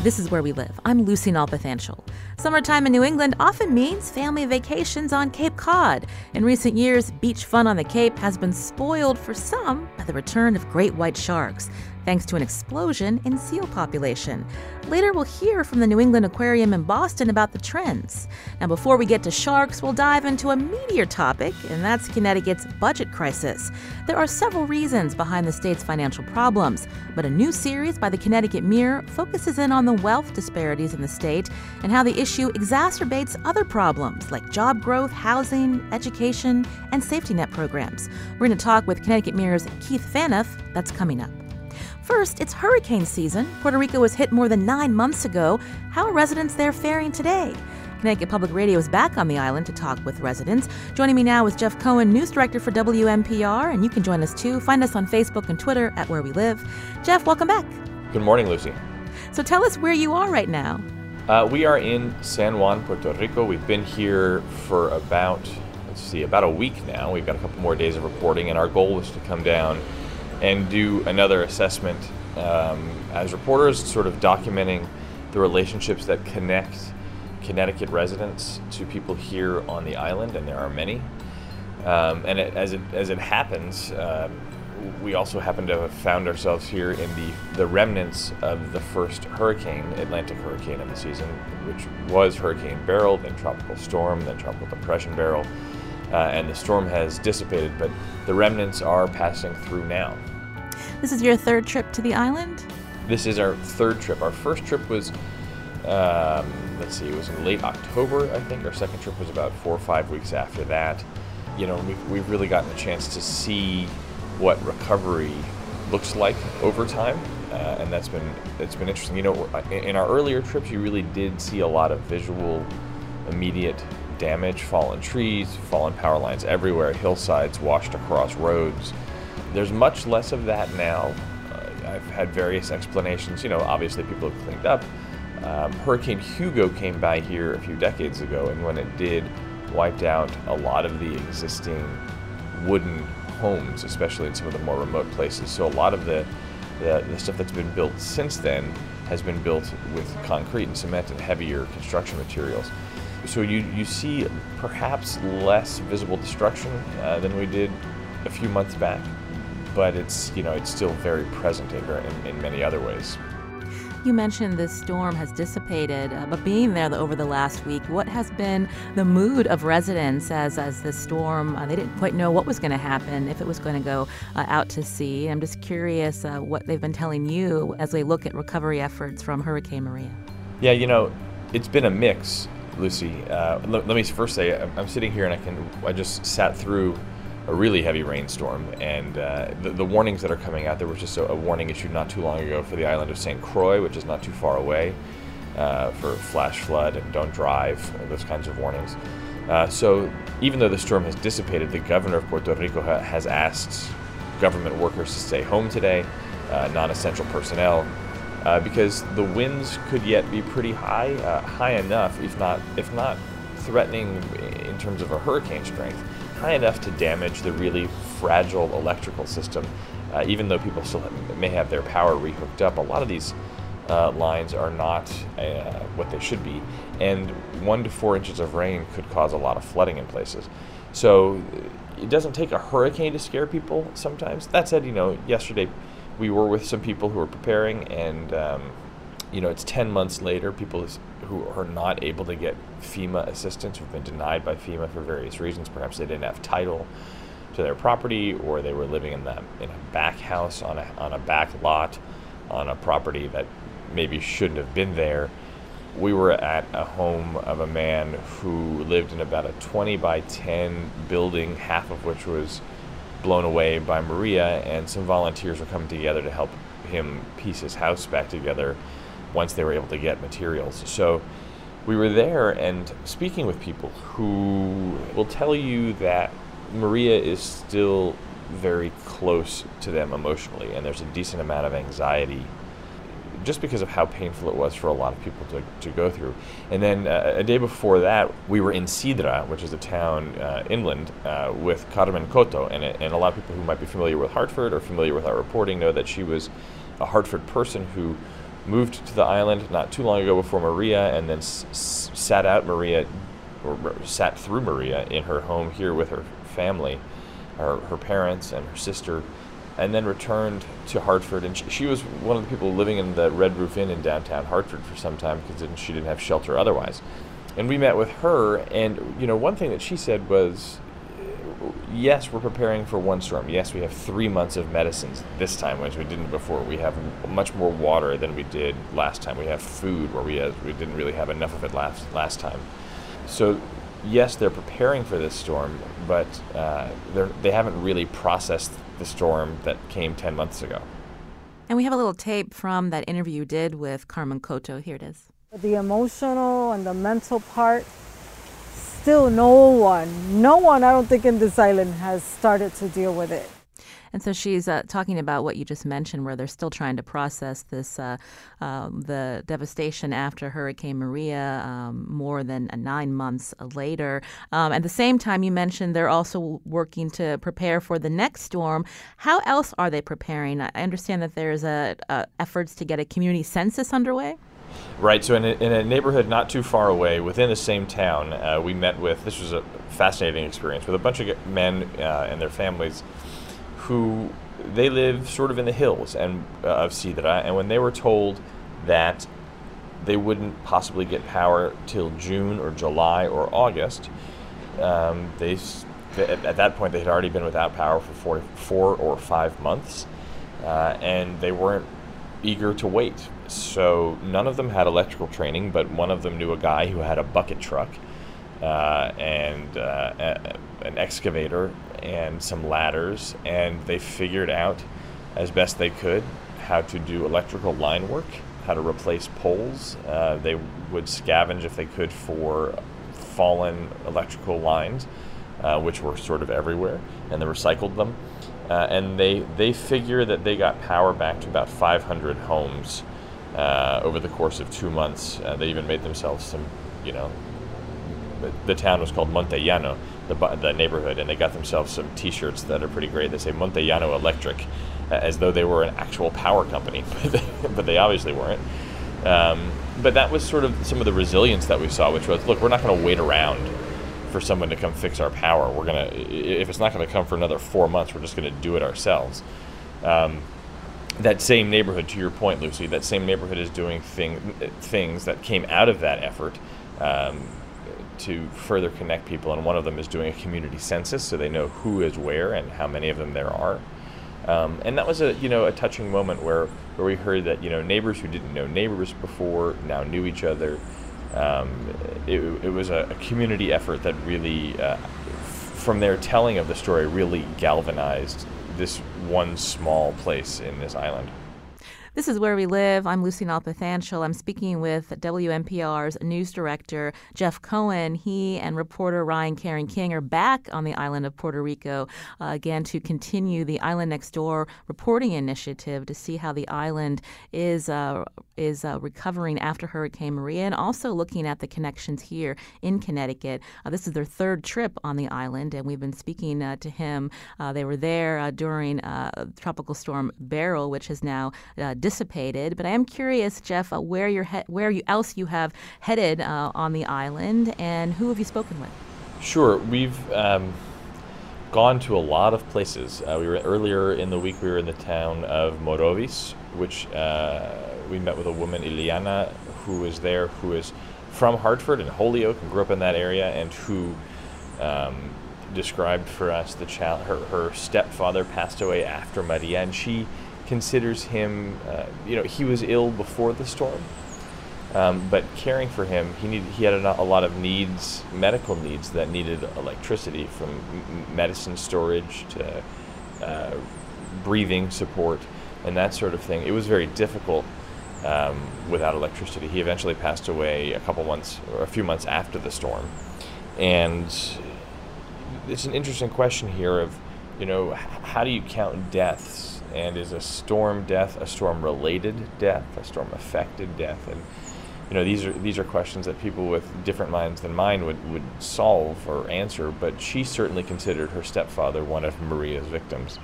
This is where we live. I'm Lucy Nalpathanchil. Summertime in New England often means family vacations on Cape Cod. In recent years, beach fun on the Cape has been spoiled for some by the return of great white sharks thanks to an explosion in seal population. Later, we'll hear from the New England Aquarium in Boston about the trends. Now, before we get to sharks, we'll dive into a meatier topic, and that's Connecticut's budget crisis. There are several reasons behind the state's financial problems, but a new series by the Connecticut Mirror focuses in on the wealth disparities in the state and how the issue exacerbates other problems like job growth, housing, education, and safety net programs. We're going to talk with Connecticut Mirror's Keith Phaneuf. That's coming up. First, it's hurricane season. Puerto Rico was hit more than nine months ago. How are residents there faring today? Connecticut Public Radio is back on the island to talk with residents. Joining me now is Jeff Cohen, news director for WNPR, and you can join us too. Find us on Facebook and Twitter at Where We Live. Jeff, welcome back. Good morning, Lucy. So tell us where you are right now. Uh, we are in San Juan, Puerto Rico. We've been here for about, let's see, about a week now. We've got a couple more days of reporting, and our goal was to come down and do another assessment um, as reporters, sort of documenting the relationships that connect Connecticut residents to people here on the island, and there are many. Um, and it, as it as it happens, um, we also happen to have found ourselves here in the the remnants of the first hurricane, Atlantic hurricane of the season, which was Hurricane Beryl, then Tropical Storm, then Tropical Depression Beryl uh, and the storm has dissipated, but the remnants are passing through now. This is your third trip to the island? This is our third trip. Our first trip was, um, let's see, it was in late October, I think. Our second trip was about four or five weeks after that. You know, we've, we've really gotten a chance to see what recovery looks like over time. Uh, and that's been it's been interesting. You know, in our earlier trips, you really did see a lot of visual, immediate damage, fallen trees, fallen power lines everywhere, hillsides washed across roads. There's much less of that now. Uh, I've had various explanations. You know, obviously people have cleaned up. Um, Hurricane Hugo came by here a few decades ago, and when it did, wiped out a lot of the existing wooden homes, especially in some of the more remote places. So a lot of the, the, the stuff that's been built since then has been built with concrete and cement and heavier construction materials. So you, you see perhaps less visible destruction uh, than we did a few months back, but it's you know it's still very present in, in, in many other ways. You mentioned this storm has dissipated, uh, but being there over the last week, what has been the mood of residents as as the storm? Uh, they didn't quite know what was going to happen, if it was going to go uh, out to sea. I'm just curious uh, what they've been telling you as they look at recovery efforts from Hurricane Maria. Yeah, you know, it's been a mix. Lucy. Uh, l- let me first say I'm, I'm, sitting here and I can I just sat through a really heavy rainstorm and uh, the, the, warnings that are coming out. There was just a, a, warning issued not too long ago for the island of St. Croix, which is not too far away, uh, for flash flood and don't drive, those kinds of warnings. Uh, so even though the storm has dissipated, the governor of Puerto Rico ha- has asked government workers to stay home today, uh, non-essential personnel uh, because the winds could yet be pretty high, uh, high enough, if not if not threatening in terms of a hurricane strength, high enough to damage the really fragile electrical system. Uh, even though people still have, may have their power rehooked up, a lot of these uh, lines are not uh, what they should be, and one to four inches of rain could cause a lot of flooding in places. So it doesn't take a hurricane to scare people sometimes. That said, you know, yesterday we were with some people who were preparing, and um, you know, it's 10 months later. People who are not able to get FEMA assistance, who've been denied by FEMA for various reasons. Perhaps they didn't have title to their property, or they were living in the in a back house on a on a back lot on a property that maybe shouldn't have been there. We were at a home of a man who lived in about a 20 by 10 building, half of which was blown away by Maria, and some volunteers were coming together to help him piece his house back together once they were able to get materials. So we were there and speaking with people who will tell you that Maria is still very close to them emotionally, and there's a decent amount of anxiety just because of how painful it was for a lot of people to, to go through. And then uh, a day before that, we were in Cidra, which is a town uh, inland, uh, with Carmen Coto. And, and a lot of people who might be familiar with Hartford or familiar with our reporting know that she was a Hartford person who moved to the island not too long ago before Maria and then s- s- sat out Maria, or sat through Maria in her home here with her family, her, her parents and her sister and then returned to Hartford. And she, she, was one of the people living in the Red Roof Inn in downtown Hartford for some time because she didn't have shelter otherwise. And we met with her, and you know, one thing that she said was, "Yes, we're preparing for one storm. Yes, we have three months of medicines this time, which we didn't before. We have much more water than we did last time. We have food where we had, we didn't really have enough of it last last time. So." Yes, they're preparing for this storm, but uh, they haven't really processed the storm that came 10 months ago. And we have a little tape from that interview you did with Carmen Coto. Here it is. The emotional and the mental part, still no one, no one, I don't think, in this island has started to deal with it. And so she's uh, talking about what you just mentioned, where they're still trying to process this, uh, um, the devastation after Hurricane Maria, um, more than nine months later. Um, at the same time, you mentioned they're also working to prepare for the next storm. How else are they preparing? I understand that there's a, a efforts to get a community census underway. Right. So, in a, in a, neighborhood not too far away, within the same town, uh, we met with this was a fascinating experience with a bunch of men uh, and their families who they live sort of in the hills and uh, of Cidra, and when they were told that they wouldn't possibly get power till June or July or August, um, they at that point they had already been without power for four, four or five months, uh, and they weren't eager to wait. So none of them had electrical training, but one of them knew a guy who had a bucket truck uh, and uh, a, an excavator and some ladders, and they figured out as best they could how to do electrical line work, how to replace poles. Uh, they would scavenge if they could for fallen electrical lines, uh, which were sort of everywhere, and they recycled them. Uh, and they, they figure that they got power back to about 500 homes uh, over the course of two months. Uh, they even made themselves some, you know, the town was called Montellano, the, the neighborhood, and they got themselves some T-shirts that are pretty great. They say Montellano Electric, as though they were an actual power company, but they, but they obviously weren't. Um, but that was sort of some of the resilience that we saw, which was, look, we're not going to wait around for someone to come fix our power. We're gonna, if it's not going to come for another four months, we're just going to do it ourselves. Um, that same neighborhood, to your point, Lucy, that same neighborhood is doing thing, things that came out of that effort. Um, to further connect people, and one of them is doing a community census, so they know who is where and how many of them there are. Um, and that was a you know a touching moment where where we heard that you know neighbors who didn't know neighbors before now knew each other. Um, it, it, was a, a, community effort that really, uh, from their telling of the story, really galvanized this one small place in this island. This is Where We Live. I'm Lucy Nalpathanchil. I'm speaking with WNPR's news director, Jeff Cohen. He and reporter Ryan Caron King are back on the island of Puerto Rico uh, again to continue the Island Next Door reporting initiative to see how the island is uh, is uh, recovering after Hurricane Maria and also looking at the connections here in Connecticut. Uh, this is their third trip on the island, and we've been speaking uh, to him. Uh, they were there during Tropical Storm Beryl, which has now dissipated. But I am curious, Jeff, uh, where you're he- where you else you have headed uh, on the island, and who have you spoken with? Sure, we've um, gone to a lot of places. Uh, we were earlier in the week. We were in the town of Morovis, which uh, we met with a woman, Iliana, who is there, who is from Hartford and Holyoke, and grew up in that area, and who. Um, described for us the child her, her stepfather passed away after Maria and she considers him, uh, you know, he was ill before the storm, um, but caring for him, he needed, he had a, a, lot of needs, medical needs that needed electricity, from medicine storage to uh, breathing support and that sort of thing. It was very difficult um, without electricity. He eventually passed away a couple months or a few months after the storm. And it's an interesting question here of, you know, how do you count deaths? And is a storm death a storm related death, a storm affected death? And you know, these are these are questions that people with different minds than mine would, would solve or answer, but she certainly considered her stepfather one of Maria's victims.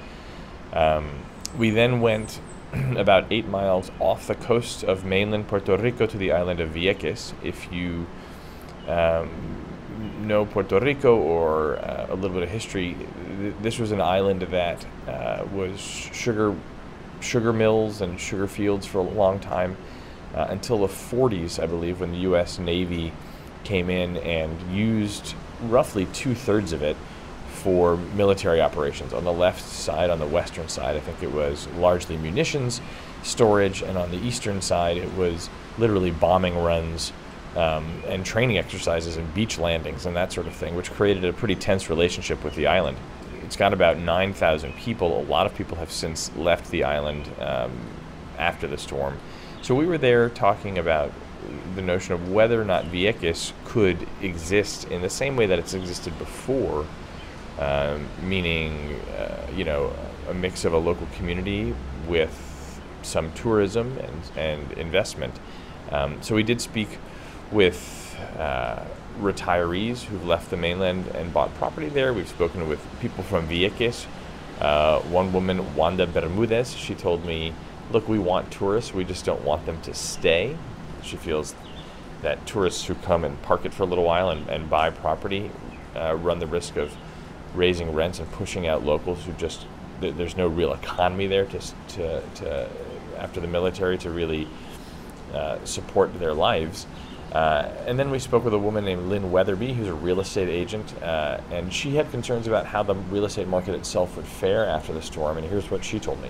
Um, we then went about eight miles off the coast of mainland Puerto Rico to the island of Vieques. If you um, know Puerto Rico or uh, a little bit of history, th- this was an island that uh, was sugar sugar mills and sugar fields for a long time uh, until the 40s, I believe, when the U.S. Navy came in and used roughly two thirds of it for military operations. On the left side, on the western side, I think it was largely munitions storage, and on the eastern side, it was literally bombing runs um, and training exercises and beach landings and that sort of thing, which created a pretty tense relationship with the island. It's got about 9,000 people. A lot of people have since left the island um, after the storm. So we were there talking about the notion of whether or not Vieques could exist in the same way that it's existed before, um, meaning, uh, you know, a mix of a local community with some tourism and, and investment. Um, so we did speak with uh, retirees who've left the mainland and bought property there. We've spoken with people from Vieques. Uh, one woman, Wanda Bermudez, she told me look, we want tourists, we just don't want them to stay. She feels that tourists who come and park it for a little while and, and buy property uh, run the risk of raising rents and pushing out locals who just th- there's no real economy there to, to, to after the military to really uh, support their lives. Uh, and then we spoke with a woman named Lynn Weatherby, who's a real estate agent, uh, and she had concerns about how the real estate market itself would fare after the storm. And here's what she told me.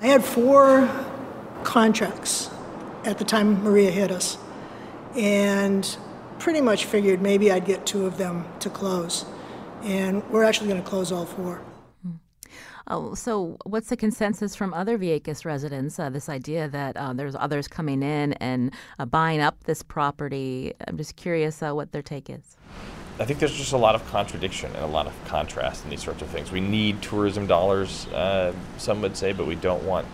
I had four contracts at the time Maria hit us, and pretty much figured maybe I'd get two of them to close. And we're actually going to close all four. Oh, so what's the consensus from other Vieques residents? Uh, this idea that uh, there's others coming in and uh, buying up this property. I'm just curious uh, what their take is. I think there's just a lot of contradiction and a lot of contrast in these sorts of things. We need tourism dollars, uh, some would say, but we don't want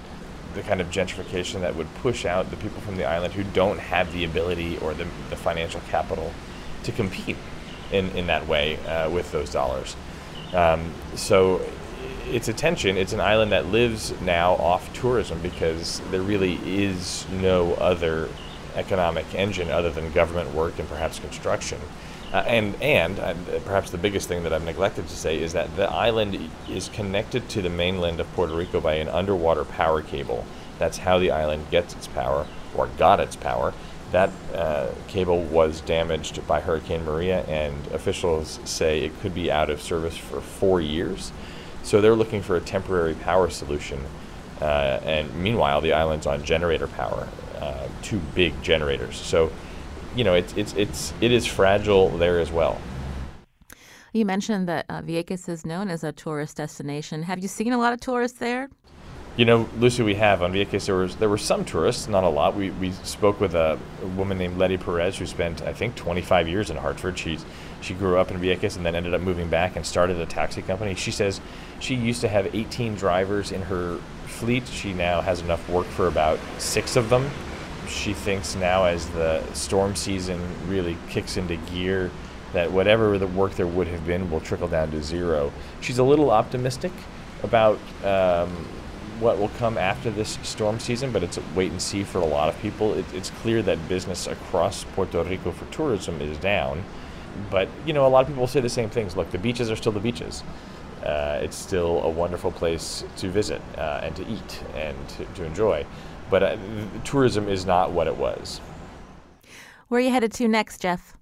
the kind of gentrification that would push out the people from the island who don't have the ability or the, the financial capital to compete in, in that way uh, with those dollars. Um, so it's a tension. It's an island that lives now off tourism because there really is no other economic engine other than government work and perhaps construction. Uh, and and uh, perhaps the biggest thing that I've neglected to say is that the island is connected to the mainland of Puerto Rico by an underwater power cable. That's how the island gets its power or got its power. That uh, cable was damaged by Hurricane Maria, and officials say it could be out of service for four years. So they're looking for a temporary power solution. Uh, and meanwhile, the island's on generator power, uh, two big generators. So you know, it's it's it's it is fragile there as well. You mentioned that uh, Vieques is known as a tourist destination. Have you seen a lot of tourists there? You know, Lucy, we have on Vieques. There was there were some tourists, not a lot. We we spoke with a, a woman named Letty Perez who spent I think 25 years in Hartford. She's she grew up in Vieques and then ended up moving back and started a taxi company. She says she used to have 18 drivers in her fleet. She now has enough work for about six of them she thinks now as the storm season really kicks into gear that whatever the work there would have been will trickle down to zero. She's a little optimistic about um, what will come after this storm season, but it's a wait and see for a lot of people. It, it's clear that business across Puerto Rico for tourism is down, but you know a lot of people say the same things. Look, the beaches are still the beaches. Uh, it's still a wonderful place to visit uh, and to eat and to, to enjoy but uh, tourism is not what it was. Where are you headed to next, Jeff?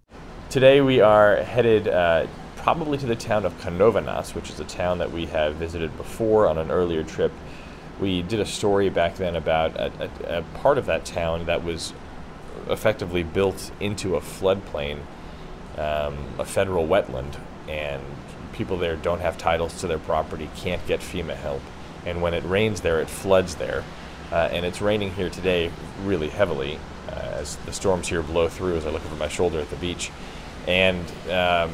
Today we are headed uh, probably to the town of Canóvanas, which is a town that we have visited before on an earlier trip. We did a story back then about a, a, a part of that town that was effectively built into a floodplain, um, a federal wetland, and people there don't have titles to their property, can't get FEMA help, and when it rains there, it floods there uh, and it's raining here today really heavily uh, as the storms here blow through as I look over my shoulder at the beach. And um,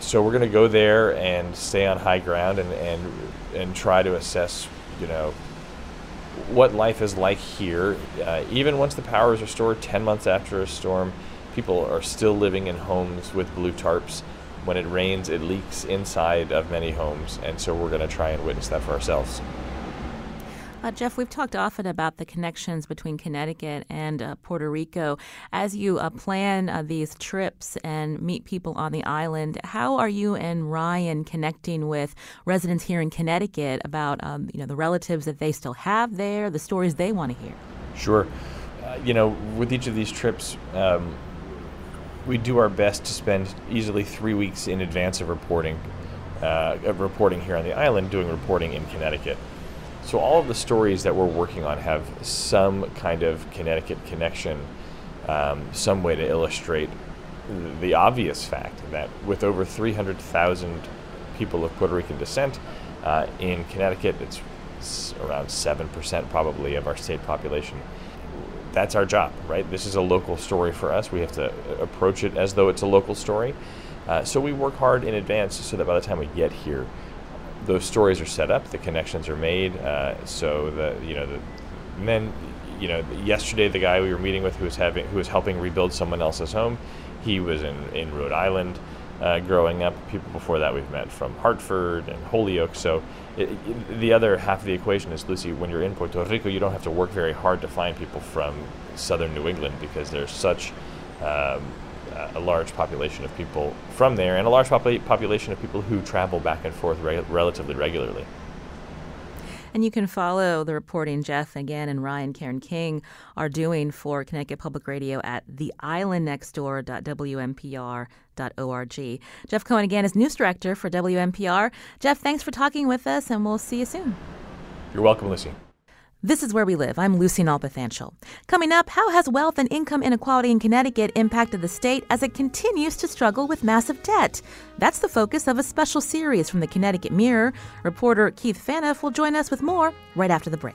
so we're going to go there and stay on high ground and, and, and try to assess, you know, what life is like here. Uh, even once the power is restored, 10 months after a storm, people are still living in homes with blue tarps. When it rains, it leaks inside of many homes, and so we're going to try and witness that for ourselves. Uh, Jeff, we've talked often about the connections between Connecticut and uh, Puerto Rico. As you uh, plan uh, these trips and meet people on the island, how are you and Ryan connecting with residents here in Connecticut about um, you know the relatives that they still have there, the stories they want to hear? Sure. Uh, you know, with each of these trips, um, we do our best to spend easily three weeks in advance of reporting, uh, of reporting here on the island, doing reporting in Connecticut. So all of the stories that we're working on have some kind of Connecticut connection, um, some way to illustrate the obvious fact that with over 300,000 people of Puerto Rican descent uh, in Connecticut, it's around 7% probably of our state population. That's our job, right? This is a local story for us. We have to approach it as though it's a local story. Uh, so we work hard in advance so that by the time we get here, those stories are set up, the connections are made. Uh, so the you know the and then you know yesterday the guy we were meeting with who was having who was helping rebuild someone else's home, he was in in Rhode Island. Uh, growing up, people before that we've met from Hartford and Holyoke. So, it, it, the other half of the equation is, Lucy, when you're in Puerto Rico, you don't have to work very hard to find people from southern New England because there's such um, a large population of people from there and a large popula- population of people who travel back and forth re- relatively regularly. And you can follow the reporting Jeff again and Ryan Caron King are doing for Connecticut Public Radio at theislandnextdoor.wnpr.org. Jeff Cohen again is news director for WNPR. Jeff, thanks for talking with us, and we'll see you soon. You're welcome, Lucy. This is Where We Live. I'm Lucy Nalpathanchil. Coming up, how has wealth and income inequality in Connecticut impacted the state as it continues to struggle with massive debt? That's the focus of a special series from the Connecticut Mirror. Reporter Keith Phaneuf will join us with more right after the break.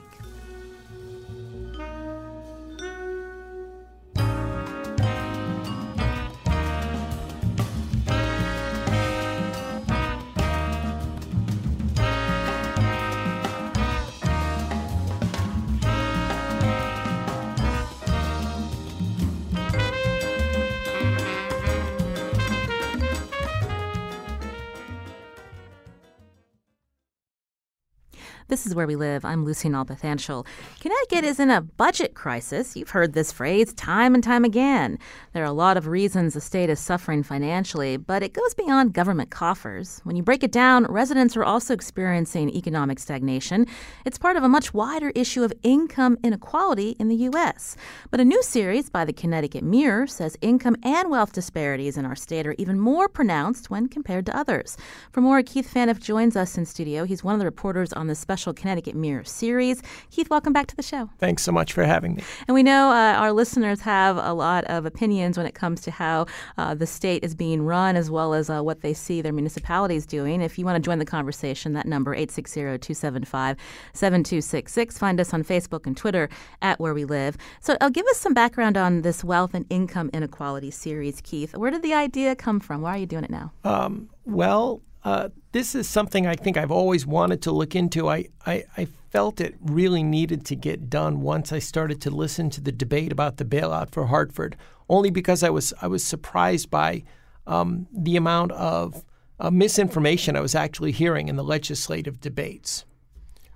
This is where we live. I'm Lucy Nalpathanchil. Connecticut is in a budget crisis. You've heard this phrase time and time again. There are a lot of reasons the state is suffering financially, but it goes beyond government coffers. When you break it down, residents are also experiencing economic stagnation. It's part of a much wider issue of income inequality in the U.S. But a new series by the Connecticut Mirror says income and wealth disparities in our state are even more pronounced when compared to others. For more, Keith Phaneuf joins us in studio. He's one of the reporters on the special Connecticut Mirror series. Keith, welcome back to the show. Thanks so much for having me. And we know uh, our listeners have a lot of opinions when it comes to how uh, the state is being run as well as uh, what they see their municipalities doing. If you want to join the conversation, that number 860-275-7266. Find us on Facebook and Twitter at Where We Live. So uh, give us some background on this wealth and income inequality series, Keith. Where did the idea come from? Why are you doing it now? Um, well, uh, this is something I think I've always wanted to look into. I, I, I, felt it really needed to get done once I started to listen to the debate about the bailout for Hartford, only because I was I was surprised by um, the amount of uh, misinformation I was actually hearing in the legislative debates.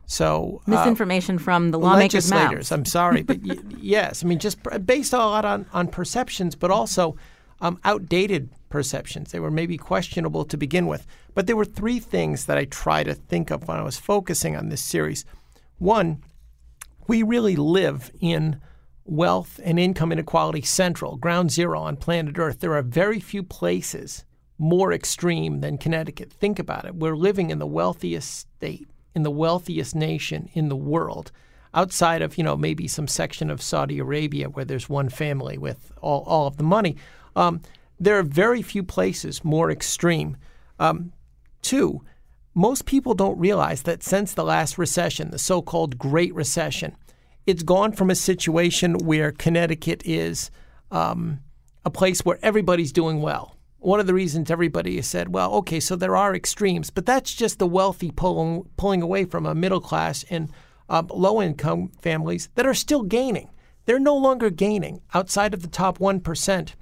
So uh, misinformation from the lawmakers' legislators. Mouths. I'm sorry, but y- yes, I mean just based a lot on on perceptions, but also um, outdated perceptions. They were maybe questionable to begin with. But there were three things that I try to think of when I was focusing on this series. One, we really live in wealth and income inequality central, ground zero on planet Earth. There are very few places more extreme than Connecticut. Think about it. We're living in the wealthiest state, in the wealthiest nation in the world outside of you know maybe some section of Saudi Arabia where there's one family with all, all of the money. Um, there are very few places more extreme. Um, two, most people don't realize that since the last recession, the so called Great Recession, it's gone from a situation where Connecticut is um, a place where everybody's doing well. One of the reasons everybody has said, well, okay, so there are extremes, but that's just the wealthy pulling, pulling away from a middle class and um, low income families that are still gaining. They're no longer gaining outside of the top 1%.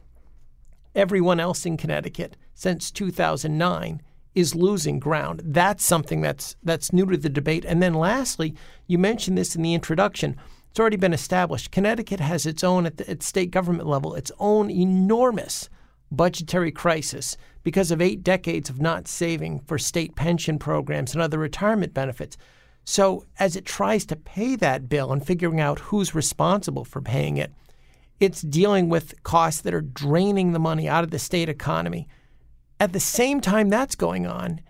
Everyone else in Connecticut since 2009 is losing ground. That's something that's that's new to the debate. And then lastly, you mentioned this in the introduction. It's already been established. Connecticut has its own at the at state government level, its own enormous budgetary crisis because of 8 decades of not saving for state pension programs and other retirement benefits. So, as it tries to pay that bill and figuring out who's responsible for paying it, it's dealing with costs that are draining the money out of the state economy at the same time that's going on,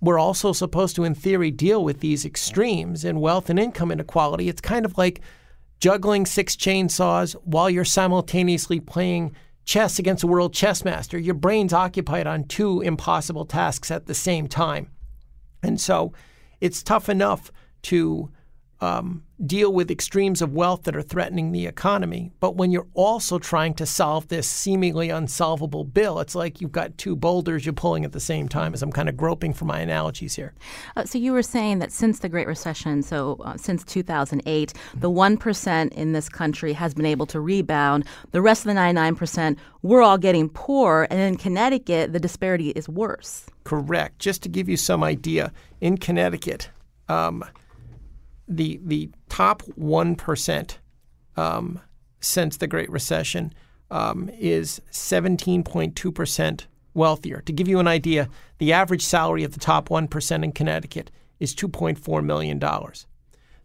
we're also supposed to, in theory, deal with these extremes in wealth and income inequality. It's kind of like juggling six chainsaws while you're simultaneously playing chess against a world chess master. Your brain's occupied on two impossible tasks at the same time. And so it's tough enough to um, deal with extremes of wealth that are threatening the economy. But when you're also trying to solve this seemingly unsolvable bill, it's like you've got two boulders you're pulling at the same time, as I'm kind of groping for my analogies here. Uh, so you were saying that since the Great Recession, so uh, since 2008, the 1% in this country has been able to rebound. The rest of the 99%, we're all getting poor. And in Connecticut, the disparity is worse. Correct. Just to give you some idea, in Connecticut, um, the the top one percent um, since the Great Recession um, is seventeen point two percent wealthier. To give you an idea, the average salary of the top one percent in Connecticut is two point four million dollars.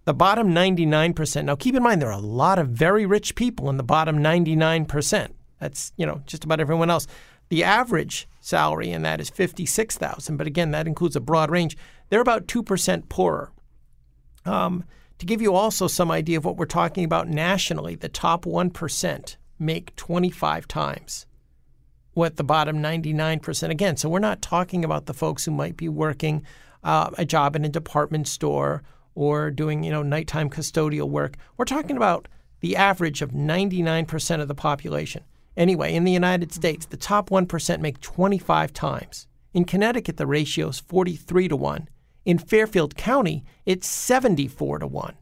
The bottom ninety nine percent. Now, keep in mind there are a lot of very rich people in the bottom ninety nine percent. That's you know just about everyone else. The average salary in that is fifty six thousand, but again that includes a broad range. They're about two percent poorer. Um, to give you also some idea of what we're talking about nationally, the top 1% make 25 times what the bottom 99% again. So we're not talking about the folks who might be working uh, a job in a department store or doing, you know, nighttime custodial work. We're talking about the average of 99% of the population. Anyway, in the United States, the top 1% make 25 times. In Connecticut, the ratio is 43 to 1. In Fairfield County, it's 74 to 1.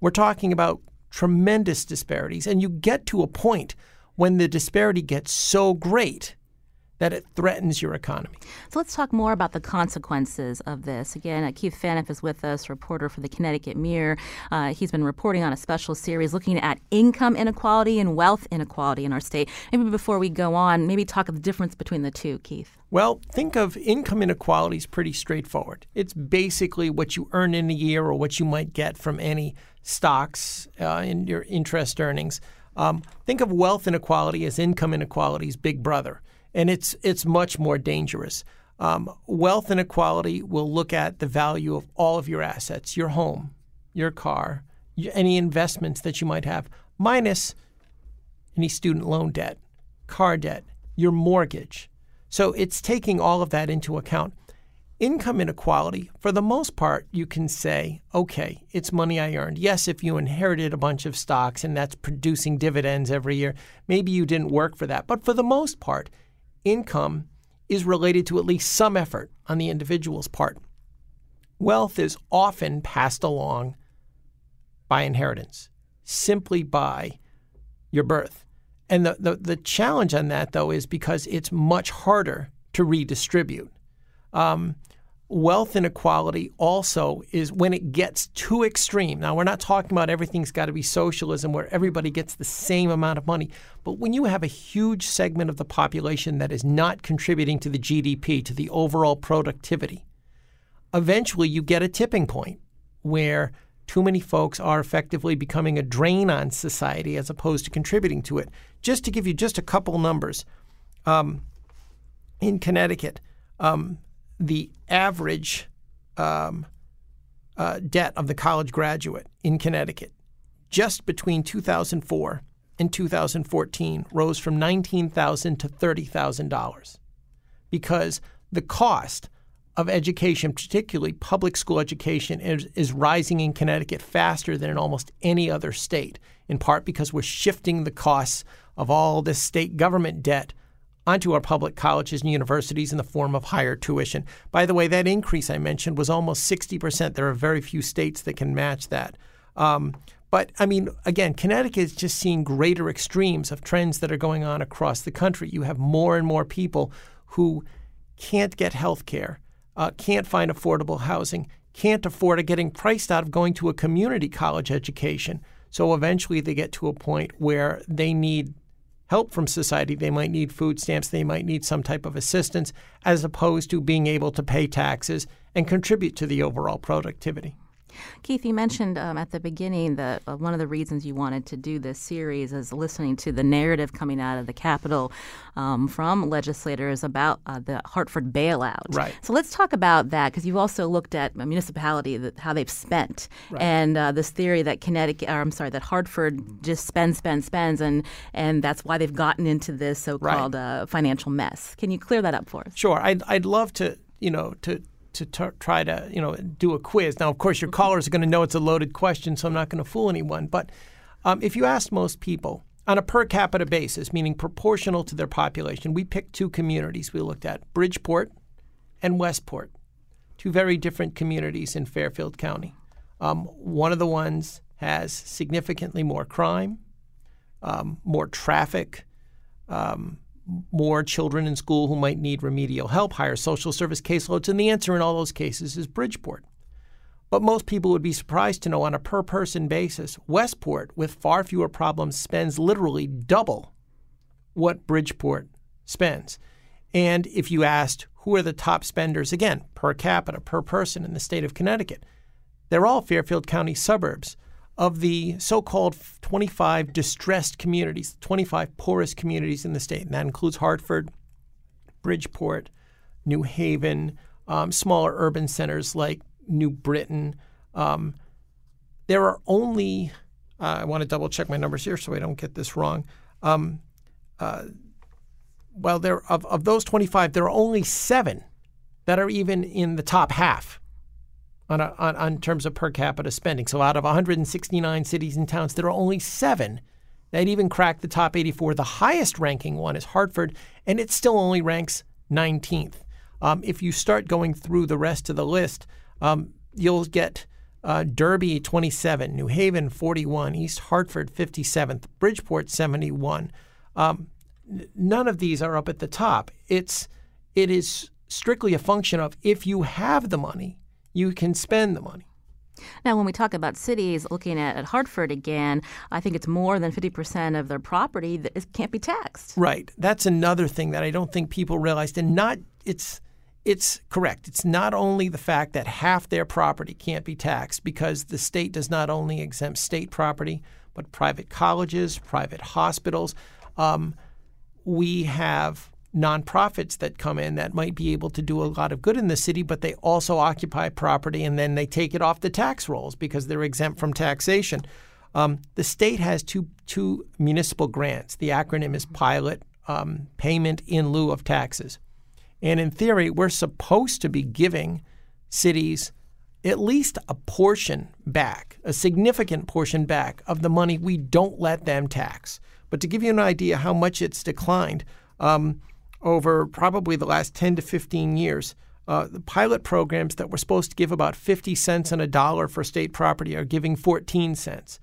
We're talking about tremendous disparities. And you get to a point when the disparity gets so great that it threatens your economy. So let's talk more about the consequences of this. Again, uh, Keith Phaneuf is with us, reporter for the Connecticut Mirror. Uh, he's been reporting on a special series looking at income inequality and wealth inequality in our state. Maybe before we go on, maybe talk of the difference between the two, Keith. Well, think of income inequality as pretty straightforward. It's basically what you earn in a year or what you might get from any stocks uh, in your interest earnings. Um, think of wealth inequality as income inequality's big brother and it's it's much more dangerous. Um, wealth inequality will look at the value of all of your assets, your home, your car, any investments that you might have, minus any student loan debt, car debt, your mortgage. So it's taking all of that into account. Income inequality, for the most part, you can say, okay, it's money I earned. Yes, if you inherited a bunch of stocks and that's producing dividends every year, maybe you didn't work for that. But for the most part, income is related to at least some effort on the individual's part. Wealth is often passed along by inheritance, simply by your birth. And the, the, the challenge on that, though, is because it's much harder to redistribute. Um, wealth inequality also is when it gets too extreme. Now, we're not talking about everything's got to be socialism where everybody gets the same amount of money, but when you have a huge segment of the population that is not contributing to the GDP, to the overall productivity, eventually you get a tipping point where too many folks are effectively becoming a drain on society as opposed to contributing to it. Just to give you just a couple numbers, um, in Connecticut, um, the average um, uh, debt of the college graduate in Connecticut. Just between 2004 and 2014 rose from 19,000 to $30,000 because the cost of education, particularly public school education, is, is rising in Connecticut faster than in almost any other state, in part because we're shifting the costs of all this state government debt onto our public colleges and universities in the form of higher tuition. By the way, that increase I mentioned was almost 60%. There are very few states that can match that. Um, but I mean, again, Connecticut is just seeing greater extremes of trends that are going on across the country. You have more and more people who can't get health care, uh, can't find affordable housing, can't afford getting priced out of going to a community college education. So eventually they get to a point where they need help from society. They might need food stamps, they might need some type of assistance, as opposed to being able to pay taxes and contribute to the overall productivity. Keith, you mentioned um, at the beginning that uh, one of the reasons you wanted to do this series is listening to the narrative coming out of the Capitol um, from legislators about uh, the Hartford bailout. Right. So let's talk about that because you've also looked at a municipality that how they've spent Right. and uh, this theory that Connecticut, or I'm sorry, that Hartford just spends, spends, spends, and and that's why they've gotten into this so-called uh, financial mess. Can you clear that up for us? Sure, I'd, I'd love to, you know, to to try to, you know, do a quiz. Now, of course, your callers are going to know it's a loaded question, so I'm not going to fool anyone. But um, if you ask most people on a per capita basis, meaning proportional to their population, we picked two communities we looked at: Bridgeport and Westport, two very different communities in Fairfield County. Um, one of the ones has significantly more crime, um, more traffic, um, more children in school who might need remedial help, higher social service caseloads, and the answer in all those cases is Bridgeport. But most people would be surprised to know on a per person basis, Westport, with far fewer problems, spends literally double what Bridgeport spends. And if you asked who are the top spenders, again, per capita, per person in the state of Connecticut, they're all Fairfield County suburbs. Of the so called 25 distressed communities, 25 poorest communities in the state, and that includes Hartford, Bridgeport, New Haven, um, smaller urban centers like New Britain. Um, there are only, uh, I want to double check my numbers here so I don't get this wrong. Um, uh, well, there of, of those 25, there are only seven that are even in the top half on, a, on, on terms of per capita spending. So out of 169 cities and towns, there are only seven that even crack the top 84. The highest ranking one is Hartford, and it still only ranks 19th. Um, if you start going through the rest of the list, um, you'll get uh, Derby 27, New Haven 41, East Hartford 57th, Bridgeport 71. Um, none of these are up at the top. It's it is strictly a function of if you have the money, you can spend the money. Now, when we talk about cities, looking at, at Hartford again, I think it's more than 50% of their property that is, can't be taxed. Right. That's another thing that I don't think people realized. And not it's it's correct. It's not only the fact that half their property can't be taxed because the state does not only exempt state property, but private colleges, private hospitals. Um, we have nonprofits that come in that might be able to do a lot of good in the city, but they also occupy property and then they take it off the tax rolls because they're exempt from taxation. Um, the state has two two municipal grants. The acronym is PILOT, um, Payment in Lieu of Taxes. And in theory, we're supposed to be giving cities at least a portion back, a significant portion back of the money we don't let them tax. But to give you an idea how much it's declined um, over probably the last 10 to 15 years, uh, the pilot programs that were supposed to give about 50 cents on a dollar for state property are giving 14 cents.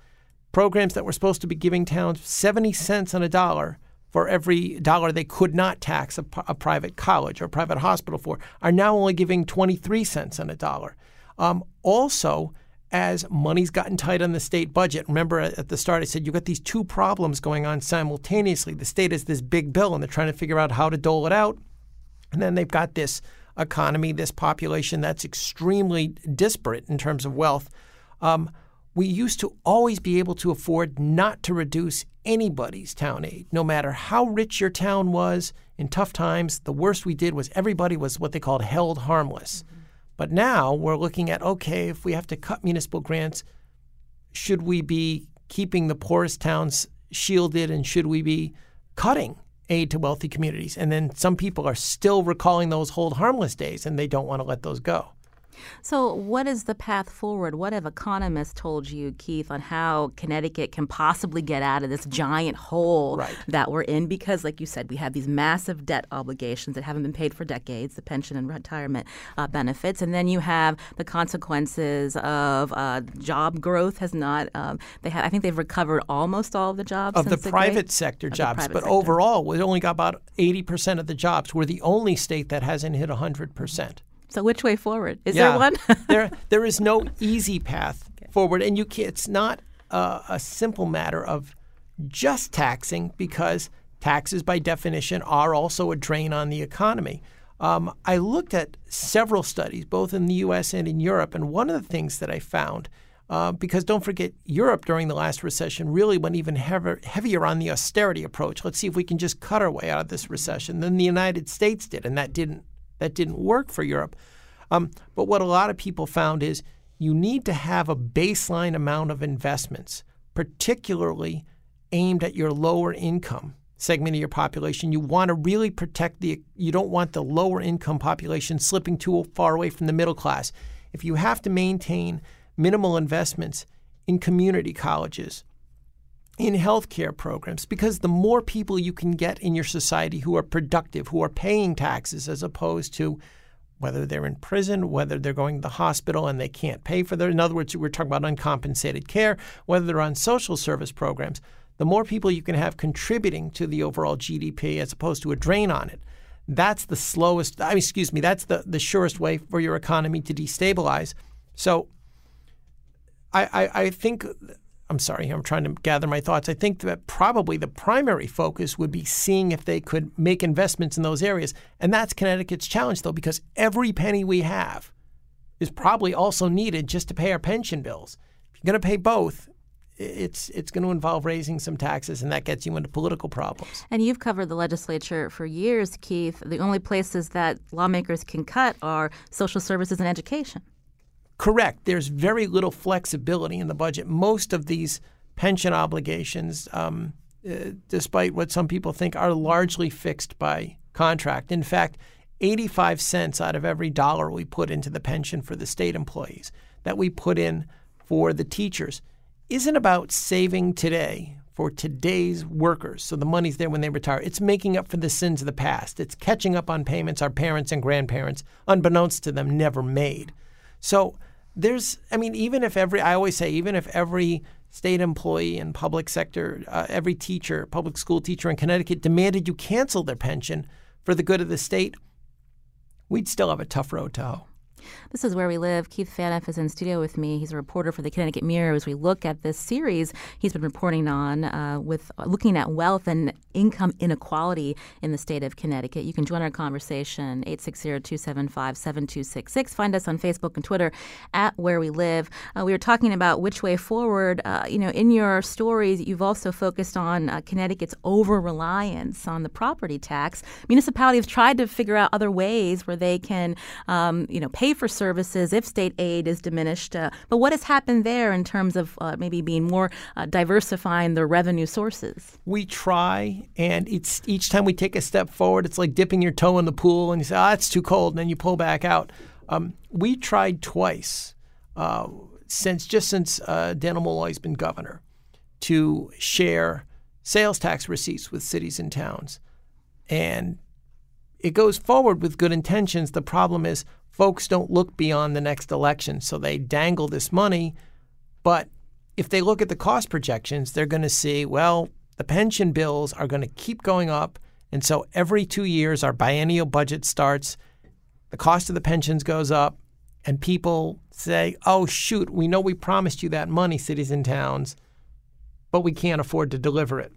Programs that were supposed to be giving towns 70 cents on a dollar for every dollar they could not tax a private college or a private hospital for are now only giving 23 cents on a dollar. Um, also, as money's gotten tight on the state budget, remember at the start I said you've got these two problems going on simultaneously. The state has this big bill and they're trying to figure out how to dole it out. And then they've got this economy, this population that's extremely disparate in terms of wealth. Um, we used to always be able to afford not to reduce anybody's town aid, no matter how rich your town was in tough times. The worst we did was everybody was what they called held harmless. But now we're looking at okay, if we have to cut municipal grants, should we be keeping the poorest towns shielded and should we be cutting aid to wealthy communities. And then some people are still recalling those hold harmless days and they don't want to let those go. So, what is the path forward? What have economists told you, Keith, on how Connecticut can possibly get out of this giant hole right. that we're in? Because, like you said, we have these massive debt obligations that haven't been paid for decades, the pension and retirement uh, benefits, and then you have the consequences of uh, job growth has not. Um, they have, I think they've recovered almost all of the jobs of the, the private great, sector jobs, private but sector. overall, we only got about eighty percent of the jobs. We're the only state that hasn't hit hundred percent. So which way forward? Is yeah. there one? there, there is no easy path okay. forward, and you can, it's not uh, a simple matter of just taxing because taxes, by definition, are also a drain on the economy. Um, I looked at several studies, both in the U.S. and in Europe, and one of the things that I found. Uh, because don't forget, Europe during the last recession really went even heavier, heavier on the austerity approach. Let's see if we can just cut our way out of this recession than the United States did, and that didn't that didn't work for Europe. Um, but what a lot of people found is you need to have a baseline amount of investments, particularly aimed at your lower income segment of your population. You want to really protect the, you don't want the lower income population slipping too far away from the middle class. If you have to maintain minimal investments in community colleges, in healthcare programs because the more people you can get in your society who are productive, who are paying taxes, as opposed to whether they're in prison, whether they're going to the hospital and they can't pay for their, in other words, we're talking about uncompensated care, whether they're on social service programs, the more people you can have contributing to the overall GDP as opposed to a drain on it. That's the slowest, I mean, excuse me, that's the, the surest way for your economy to destabilize. So I, I, I think I'm sorry, I'm trying to gather my thoughts. I think that probably the primary focus would be seeing if they could make investments in those areas. And that's Connecticut's challenge, though, because every penny we have is probably also needed just to pay our pension bills. If you're going to pay both, it's it's going to involve raising some taxes, and that gets you into political problems. And you've covered the legislature for years, Keith. The only places that lawmakers can cut are social services and education. Correct. There's very little flexibility in the budget. Most of these pension obligations, um, uh, despite what some people think, are largely fixed by contract. In fact, 85 cents out of every dollar we put into the pension for the state employees that we put in for the teachers isn't about saving today for today's workers. So the money's there when they retire. It's making up for the sins of the past. It's catching up on payments our parents and grandparents, unbeknownst to them, never made. So there's, I mean, even if every, I always say, even if every state employee and public sector, uh, every teacher, public school teacher in Connecticut demanded you cancel their pension for the good of the state, we'd still have a tough road to hoe. This is Where We Live. Keith Phaneuf is in studio with me. He's a reporter for the Connecticut Mirror as we look at this series he's been reporting on uh, with uh, looking at wealth and income inequality in the state of Connecticut. You can join our conversation 860-275-7266. Find us on Facebook and Twitter at Where We Live. Uh, we were talking about which way forward. Uh, you know, in your stories, you've also focused on uh, Connecticut's over-reliance on the property tax. Municipalities have tried to figure out other ways where they can, um, you know, pay for services if state aid is diminished. Uh, but what has happened there in terms of uh, maybe being more uh, diversifying the revenue sources? We try, and it's each time we take a step forward, it's like dipping your toe in the pool, and you say, "Ah, oh, it's too cold," and then you pull back out. Um, we tried twice uh, since just since uh, Dannel Malloy's been governor to share sales tax receipts with cities and towns, and it goes forward with good intentions. The problem is folks don't look beyond the next election. So they dangle this money. But if they look at the cost projections, they're going to see, well, the pension bills are going to keep going up. And so every two years, our biennial budget starts, the cost of the pensions goes up, and people say, oh, shoot, we know we promised you that money, cities and towns, but we can't afford to deliver it.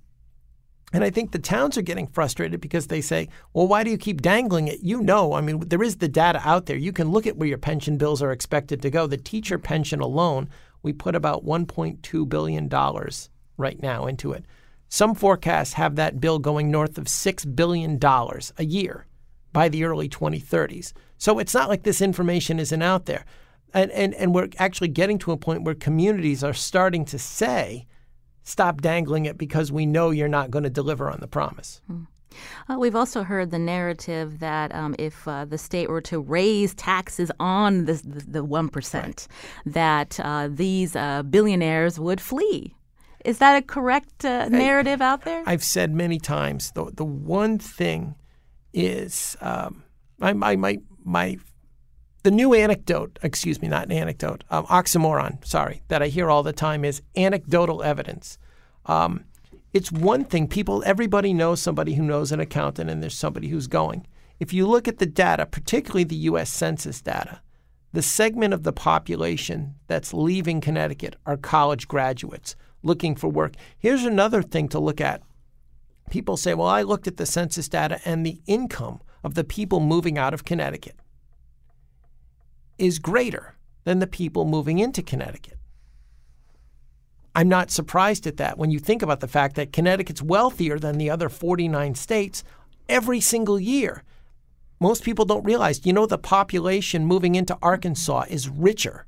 And I think the towns are getting frustrated because they say, well, why do you keep dangling it? You know, I mean, there is the data out there. You can look at where your pension bills are expected to go. The teacher pension alone, we put about $1.2 billion right now into it. Some forecasts have that bill going north of $6 billion a year by the early 2030s. So it's not like this information isn't out there. And, and, and we're actually getting to a point where communities are starting to say, stop dangling it because we know you're not going to deliver on the promise. Hmm. Uh, we've also heard the narrative that um, if uh, the state were to raise taxes on the, the, 1%, right. that uh, these uh, billionaires would flee. Is that a correct uh, narrative I, out there? I've said many times the, the one thing is um, my, my, my, my, the new anecdote, excuse me, not an anecdote, um, oxymoron, sorry, that I hear all the time is anecdotal evidence. Um, it's one thing people everybody knows somebody who knows an accountant and there's somebody who's going. If you look at the data particularly the US census data the segment of the population that's leaving Connecticut are college graduates looking for work. Here's another thing to look at. People say well I looked at the census data and the income of the people moving out of Connecticut is greater than the people moving into Connecticut I'm not surprised at that when you think about the fact that Connecticut's wealthier than the other 49 states every single year. Most people don't realize, you know, the population moving into Arkansas is richer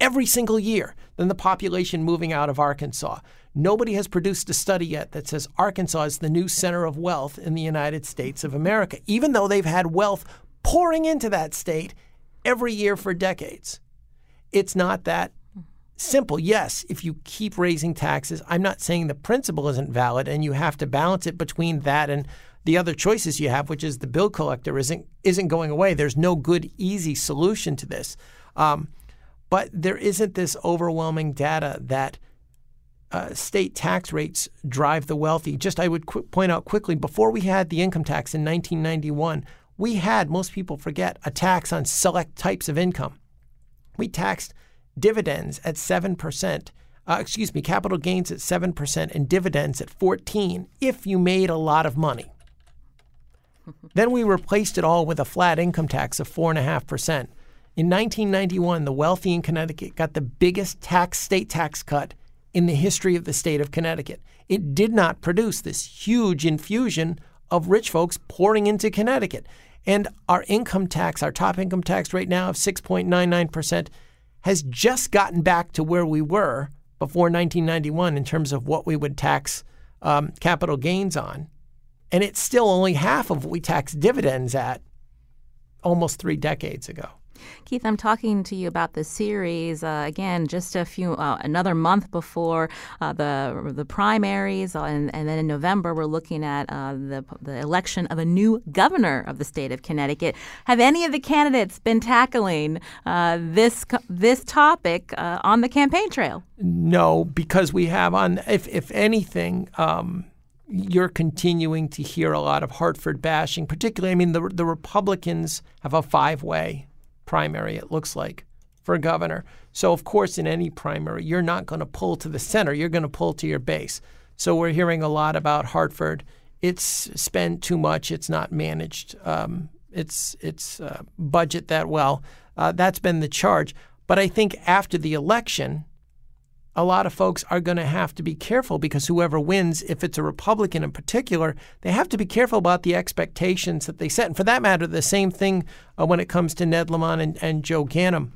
every single year than the population moving out of Arkansas. Nobody has produced a study yet that says Arkansas is the new center of wealth in the United States of America, even though they've had wealth pouring into that state every year for decades. It's not that simple. Yes, if you keep raising taxes, I'm not saying the principle isn't valid and you have to balance it between that and the other choices you have, which is the bill collector isn't isn't going away. There's no good easy solution to this. Um, but there isn't this overwhelming data that uh, state tax rates drive the wealthy. Just I would qu- point out quickly before we had the income tax in 1991, we had most people forget a tax on select types of income. We taxed dividends at 7%, uh, excuse me, capital gains at 7% and dividends at 14 if you made a lot of money. then we replaced it all with a flat income tax of 4.5%. In 1991, the wealthy in Connecticut got the biggest tax state tax cut in the history of the state of Connecticut. It did not produce this huge infusion of rich folks pouring into Connecticut. And our income tax, our top income tax rate now of 6.99%, has just gotten back to where we were before 1991 in terms of what we would tax um, capital gains on. And it's still only half of what we taxed dividends at almost three decades ago. Keith, I'm talking to you about the series uh, again, just a few uh, another month before uh, the the primaries, uh, and, and, then in November we're looking at uh, the the election of a new governor of the state of Connecticut. Have any of the candidates been tackling uh, this this topic on the campaign trail? No, because we have on if if anything. Um, you're continuing to hear a lot of Hartford bashing, particularly. I mean, the the Republicans have a five way primary, it looks like, for governor. So, of course, in any primary, you're not going to pull to the center, you're going to pull to your base. So, we're hearing a lot about Hartford. It's spent too much, it's not managed, um, it's, it's uh, budget that well. Uh, that's been the charge. But I think after the election, a lot of folks are going to have to be careful because whoever wins, if it's a Republican in particular, they have to be careful about the expectations that they set. And for that matter, the same thing uh, when it comes to Ned Lamont and, and Joe Ganim.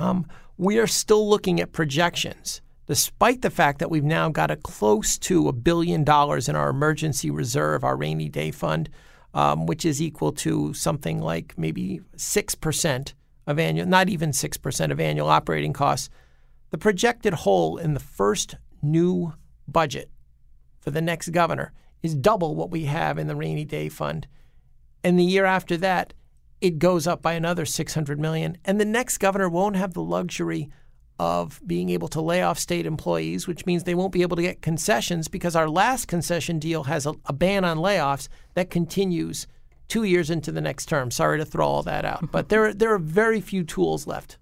Um, we are still looking at projections, despite the fact that we've now got a close to a billion dollars in our emergency reserve, our rainy day fund, um, which is equal to something like maybe 6% of annual, not even 6% of annual operating costs the projected hole in the first new budget for the next governor is double what we have in the rainy day fund. And the year after that, it goes up by another 600 million. And the next governor won't have the luxury of being able to lay off state employees, which means they won't be able to get concessions because our last concession deal has a, a ban on layoffs that continues two years into the next term. Sorry to throw all that out, but there there are very few tools left.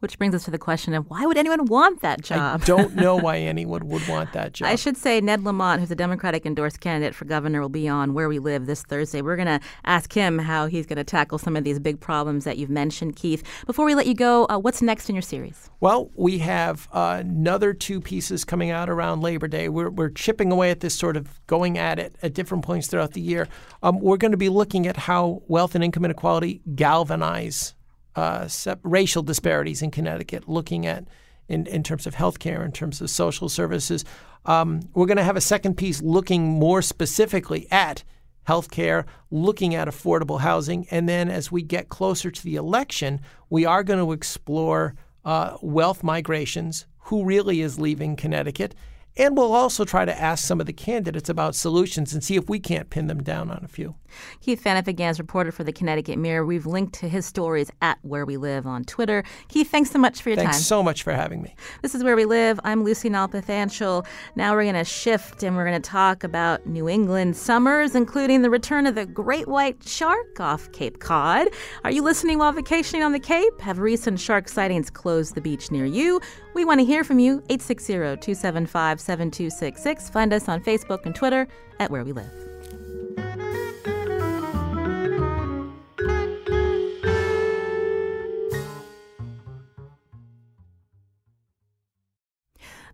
Which brings us to the question of why would anyone want that job? I don't know why anyone would want that job. I should say Ned Lamont, who's a Democratic endorsed candidate for governor, will be on Where We Live this Thursday. We're going to ask him how he's going to tackle some of these big problems that you've mentioned, Keith. Before we let you go, uh, what's next in your series? Well, we have uh, another two pieces coming out around Labor Day. We're, we're chipping away at this sort of going at it at different points throughout the year. Um, we're going to be looking at how wealth and income inequality galvanize uh, racial disparities in Connecticut, looking at in, in terms of healthcare, in terms of social services. Um, we're going to have a second piece looking more specifically at healthcare, looking at affordable housing. And then as we get closer to the election, we are going to explore uh, wealth migrations, who really is leaving Connecticut, and we'll also try to ask some of the candidates about solutions and see if we can't pin them down on a few. Keith Phaneuf, reporter for the Connecticut Mirror. We've linked to his stories at Where We Live on Twitter. Keith, thanks so much for your thanks time. Thanks so much for having me. This is Where We Live. I'm Lucy Nalpathanchil. Now we're going to shift and we're going to talk about New England summers, including the return of the great white shark off Cape Cod. Are you listening while vacationing on the Cape? Have recent shark sightings closed the beach near you? We want to hear from you. 860 275 7266. Find us on Facebook and Twitter at Where We Live.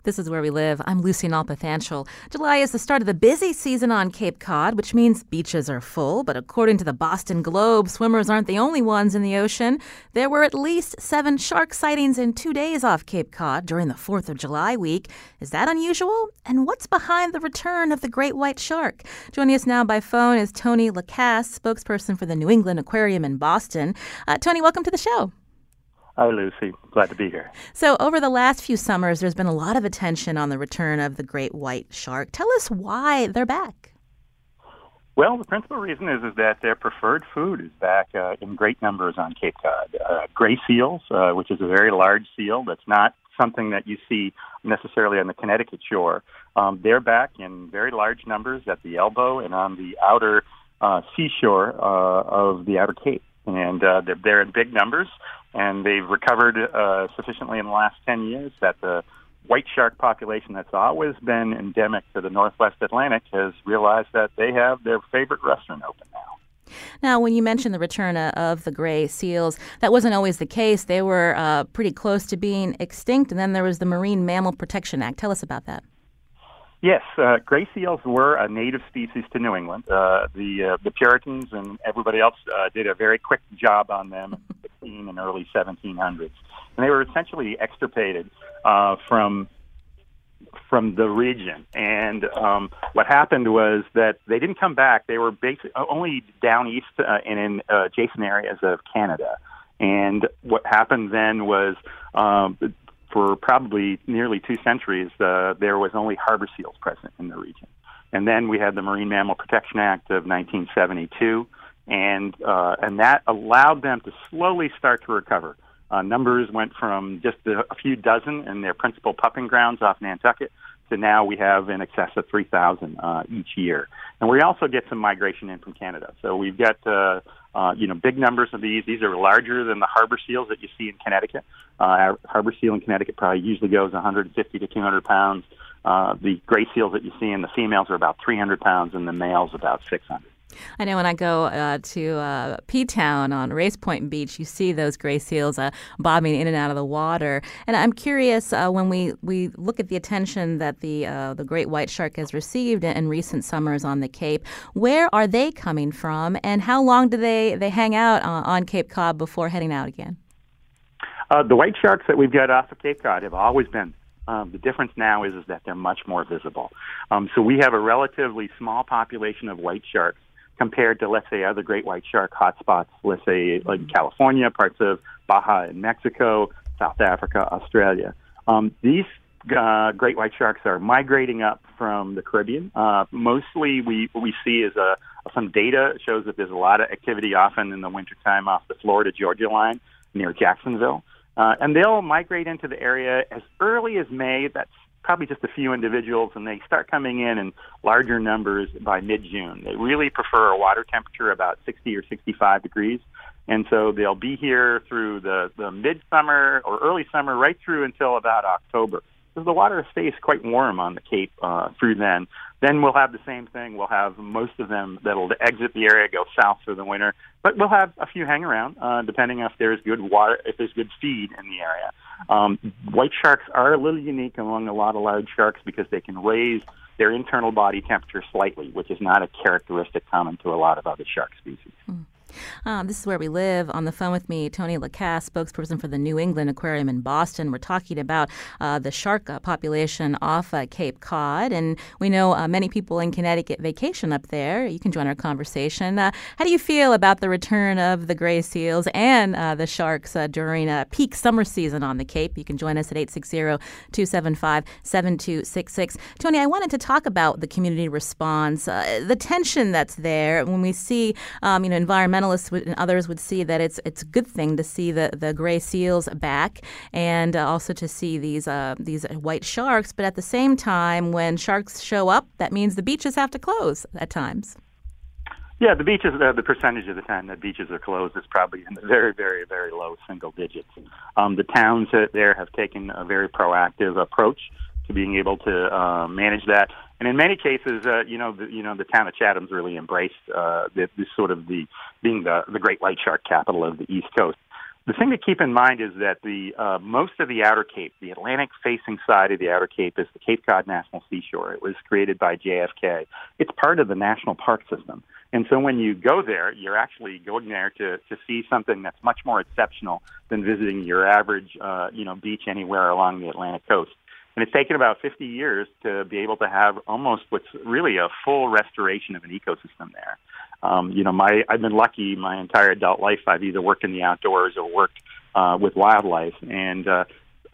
This is where we live. I'm Lucy Nalpathanchil. July is the start of the busy season on Cape Cod, which means beaches are full. But according to the Boston Globe, swimmers aren't the only ones in the ocean. There were at least seven shark sightings in two days off Cape Cod during the 4th of July week. Is that unusual? And what's behind the return of the great white shark? Joining us now by phone is Tony Lacasse, spokesperson for the New England Aquarium in Boston. Uh, Tony, welcome to the show. Hi, Lucy. Glad to be here. So, over the last few summers, there's been a lot of attention on the return of the great white shark. Tell us why they're back. Well, the principal reason is, is that their preferred food is back uh, in great numbers on Cape Cod. Uh, gray seals, uh, which is a very large seal that's not something that you see necessarily on the Connecticut shore, um, they're back in very large numbers at the elbow and on the outer uh, seashore uh, of the outer Cape. And uh, they're, they're in big numbers and they've recovered uh, sufficiently in the last 10 years that the white shark population that's always been endemic to the Northwest Atlantic has realized that they have their favorite restaurant open now. Now, when you mentioned the return of the gray seals, that wasn't always the case. They were uh, pretty close to being extinct, and then there was the Marine Mammal Protection Act. Tell us about that. Yes, uh, gray seals were a native species to New England. Uh, the uh, the Puritans and everybody else uh, did a very quick job on them 16 and early 1700s, and they were essentially extirpated uh, from from the region. And um, what happened was that they didn't come back. They were basically only down east uh, and in uh, adjacent areas of Canada. And what happened then was um, for probably nearly two centuries, uh, there was only harbor seals present in the region. And then we had the Marine Mammal Protection Act of 1972, and uh, and that allowed them to slowly start to recover. Uh, numbers went from just a, few dozen in their principal pupping grounds off Nantucket to now we have in excess of 3,000 uh, each year. And we also get some migration in from Canada. So we've got uh, uh, you know big numbers of these. These are larger than the harbor seals that you see in Connecticut. Uh, harbor seal in Connecticut probably usually goes 150 to 200 pounds. Uh, the gray seals that you see in the females are about 300 pounds, and the males about 600. I know when I go uh, to uh, P Town on Race Point Beach, you see those gray seals uh, bobbing in and out of the water. And I'm curious uh, when we, we look at the attention that the uh, the great white shark has received in recent summers on the Cape, where are they coming from, and how long do they, they hang out uh, on Cape Cod before heading out again? the white sharks that we've got off of Cape Cod have always been um, the difference now is, is that they're much more visible. Um, so we have a relatively small population of white sharks compared to, let's say, other great white shark hotspots, let's say like California, parts of Baja in Mexico, South Africa, Australia. Um, these uh, great white sharks are migrating up from the Caribbean. Uh, mostly, we what we see is a some data shows that there's a lot of activity often in the wintertime off the Florida Georgia line near Jacksonville. Uh, and they'll migrate into the area as early as May. That's probably just a few individuals, and they start coming in in larger numbers by mid-June. They really prefer a water temperature about 60 or 65 degrees, and so they'll be here through the, the midsummer or early summer, right through until about October. The water stays quite warm on the Cape uh, through then. Then we'll have the same thing. We'll have most of them that'll exit the area, go south for the winter, but we'll have a few hang around, uh, depending if there's good water, if there's good feed in the area. Um, white sharks are a little unique among a lot of large sharks because they can raise their internal body temperature slightly, which is not a characteristic common to a lot of other shark species. Mm. Um, this is where we live. On the phone with me, Tony Lacasse, spokesperson for the New England Aquarium in Boston. We're talking about uh, the shark uh, population off uh, Cape Cod, and we know uh, many people in Connecticut vacation up there. You can join our conversation. Uh, how do you feel about the return of the gray seals and uh, the sharks during peak summer season on the Cape? You can join us at 860-275-7266. Tony, I wanted to talk about the community response, the tension that's there when we see, um, you know, environmental analysts would, and others would see that it's it's a good thing to see the, the gray seals back and uh, also to see these uh, these white sharks. But at the same time, when sharks show up, that means the beaches have to close at times. Yeah, the beaches, uh, the percentage of the time that beaches are closed is probably in the very, very, very low single digits. Um, the towns there have taken a very proactive approach to being able to uh, manage that. And in many cases, uh, you know, the, you know, the town of Chatham's really embraced uh, this, this sort of the being the the great white shark capital of the East Coast. The thing to keep in mind is that the uh, most of the Outer Cape, the Atlantic-facing side of the Outer Cape, is the Cape Cod National Seashore. It was created by JFK. It's part of the national park system, and so when you go there, you're actually going there to to see something that's much more exceptional than visiting your average, uh, you know, beach anywhere along the Atlantic coast. And it's taken about 50 years to be able to have almost what's really a full restoration of an ecosystem there. Um, you know, my I've been lucky my entire adult life. I've either worked in the outdoors or worked uh, with wildlife, and uh,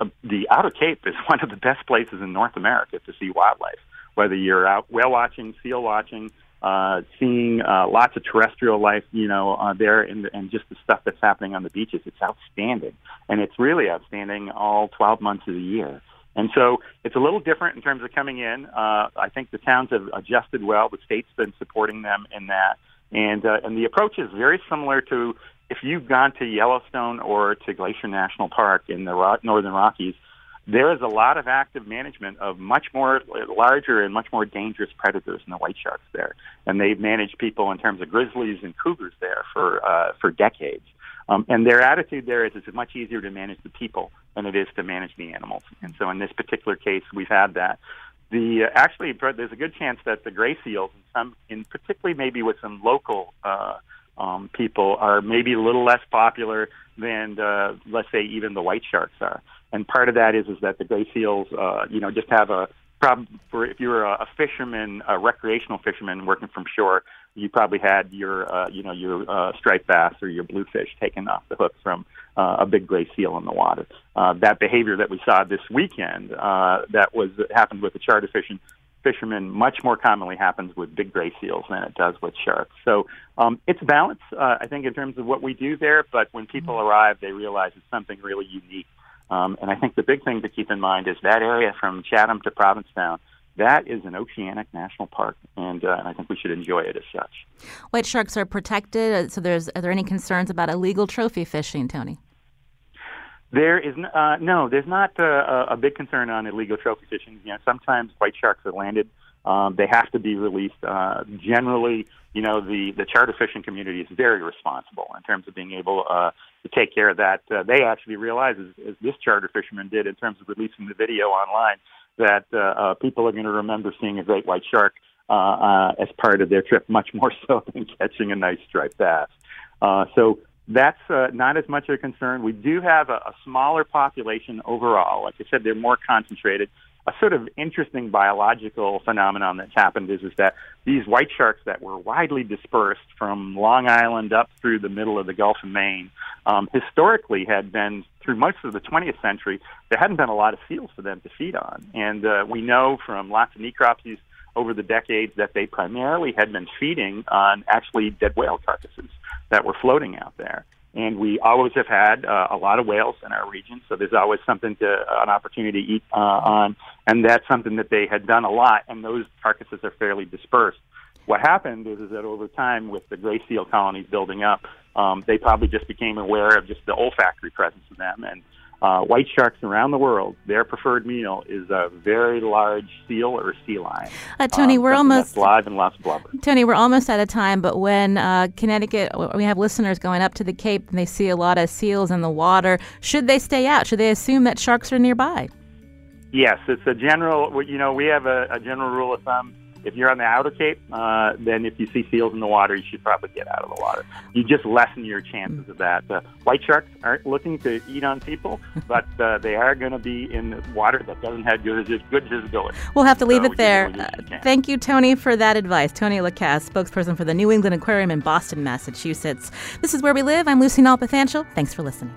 uh, the Outer Cape is one of the best places in North America to see wildlife. Whether you're out whale watching, seal watching, uh, seeing uh, lots of terrestrial life, you know, uh, there, and, and just the stuff that's happening on the beaches, it's outstanding, and it's really outstanding all 12 months of the year. And so it's a little different in terms of coming in. Uh, I think the towns have adjusted well. The state's been supporting them in that. And, uh, and the approach is very similar to if you've gone to Yellowstone or to Glacier National Park in the Northern Rockies, there is a lot of active management of much more larger and much more dangerous predators than the white sharks there. And they've managed people in terms of grizzlies and cougars there for, uh, for decades. Um, and their attitude there is it's much easier to manage the people than it is to manage the animals. And so in this particular case, we've had that. The uh, actually, there's a good chance that the gray seals, in some, in particularly maybe with some local uh, um, people, are maybe a little less popular than, uh, let's say, even the white sharks are. And part of that is is that the gray seals, uh, you know, just have a problem for if you're a, a fisherman, a recreational fisherman working from shore you probably had your uh, you know your uh, striped bass or your bluefish taken off the hook from uh, a big gray seal in the water. Uh, that behavior that we saw this weekend uh, that was happened with the charter fishing fishermen much more commonly happens with big gray seals than it does with sharks. So um, it's balance, uh, I think, in terms of what we do there. But when people mm-hmm. arrive, they realize it's something really unique. Um, and I think the big thing to keep in mind is that area from Chatham to Provincetown that is an oceanic national park, and, uh, and I think we should enjoy it as such. White sharks are protected, uh, so there's are there any concerns about illegal trophy fishing, Tony? There is uh, no, there's not uh, a big concern on illegal trophy fishing. You know, sometimes white sharks are landed. Um, they have to be released. Uh, generally, you know, the the charter fishing community is very responsible in terms of being able uh, to take care of that. Uh, they actually realize, as, as this charter fisherman did, in terms of releasing the video online, that uh, uh, people are going to remember seeing a great white shark uh, uh, as part of their trip, much more so than catching a nice striped bass. Uh, so that's uh, not as much of a concern. We do have a, a smaller population overall. Like I said, they're more concentrated. A sort of interesting biological phenomenon that's happened is, is that these white sharks that were widely dispersed from Long Island up through the middle of the Gulf of Maine um, historically had been through most of the 20th century, there hadn't been a lot of seals for them to feed on. And uh, we know from lots of necropsies over the decades that they primarily had been feeding on actually dead whale carcasses that were floating out there. And we always have had uh, a lot of whales in our region, so there's always something to an opportunity to eat uh, on, and that's something that they had done a lot. And those carcasses are fairly dispersed. What happened is, is that over time, with the gray seal colonies building up, um, they probably just became aware of just the olfactory presence of them. And uh, white sharks around the world, their preferred meal is a very large seal or sea lion. Uh, Tony, um, we're almost live and lots of blubber. Tony, we're almost out of time. But when uh, Connecticut, we have listeners going up to the Cape and they see a lot of seals in the water, should they stay out? Should they assume that sharks are nearby? Yes, it's a general. You know, we have a, a general rule of thumb if you're on the outer Cape, uh, then if you see seals in the water, you should probably get out of the water. You just lessen your chances of that. Uh, white sharks aren't looking to eat on people, but uh, they are going to be in water that doesn't have good, good visibility. We'll have to leave So it there. you know, you Uh, thank you, Tony, for that advice. Tony Lacasse, spokesperson for the New England Aquarium in Boston, Massachusetts. This is Where We Live. I'm Lucy Nalpathanchil. Thanks for listening.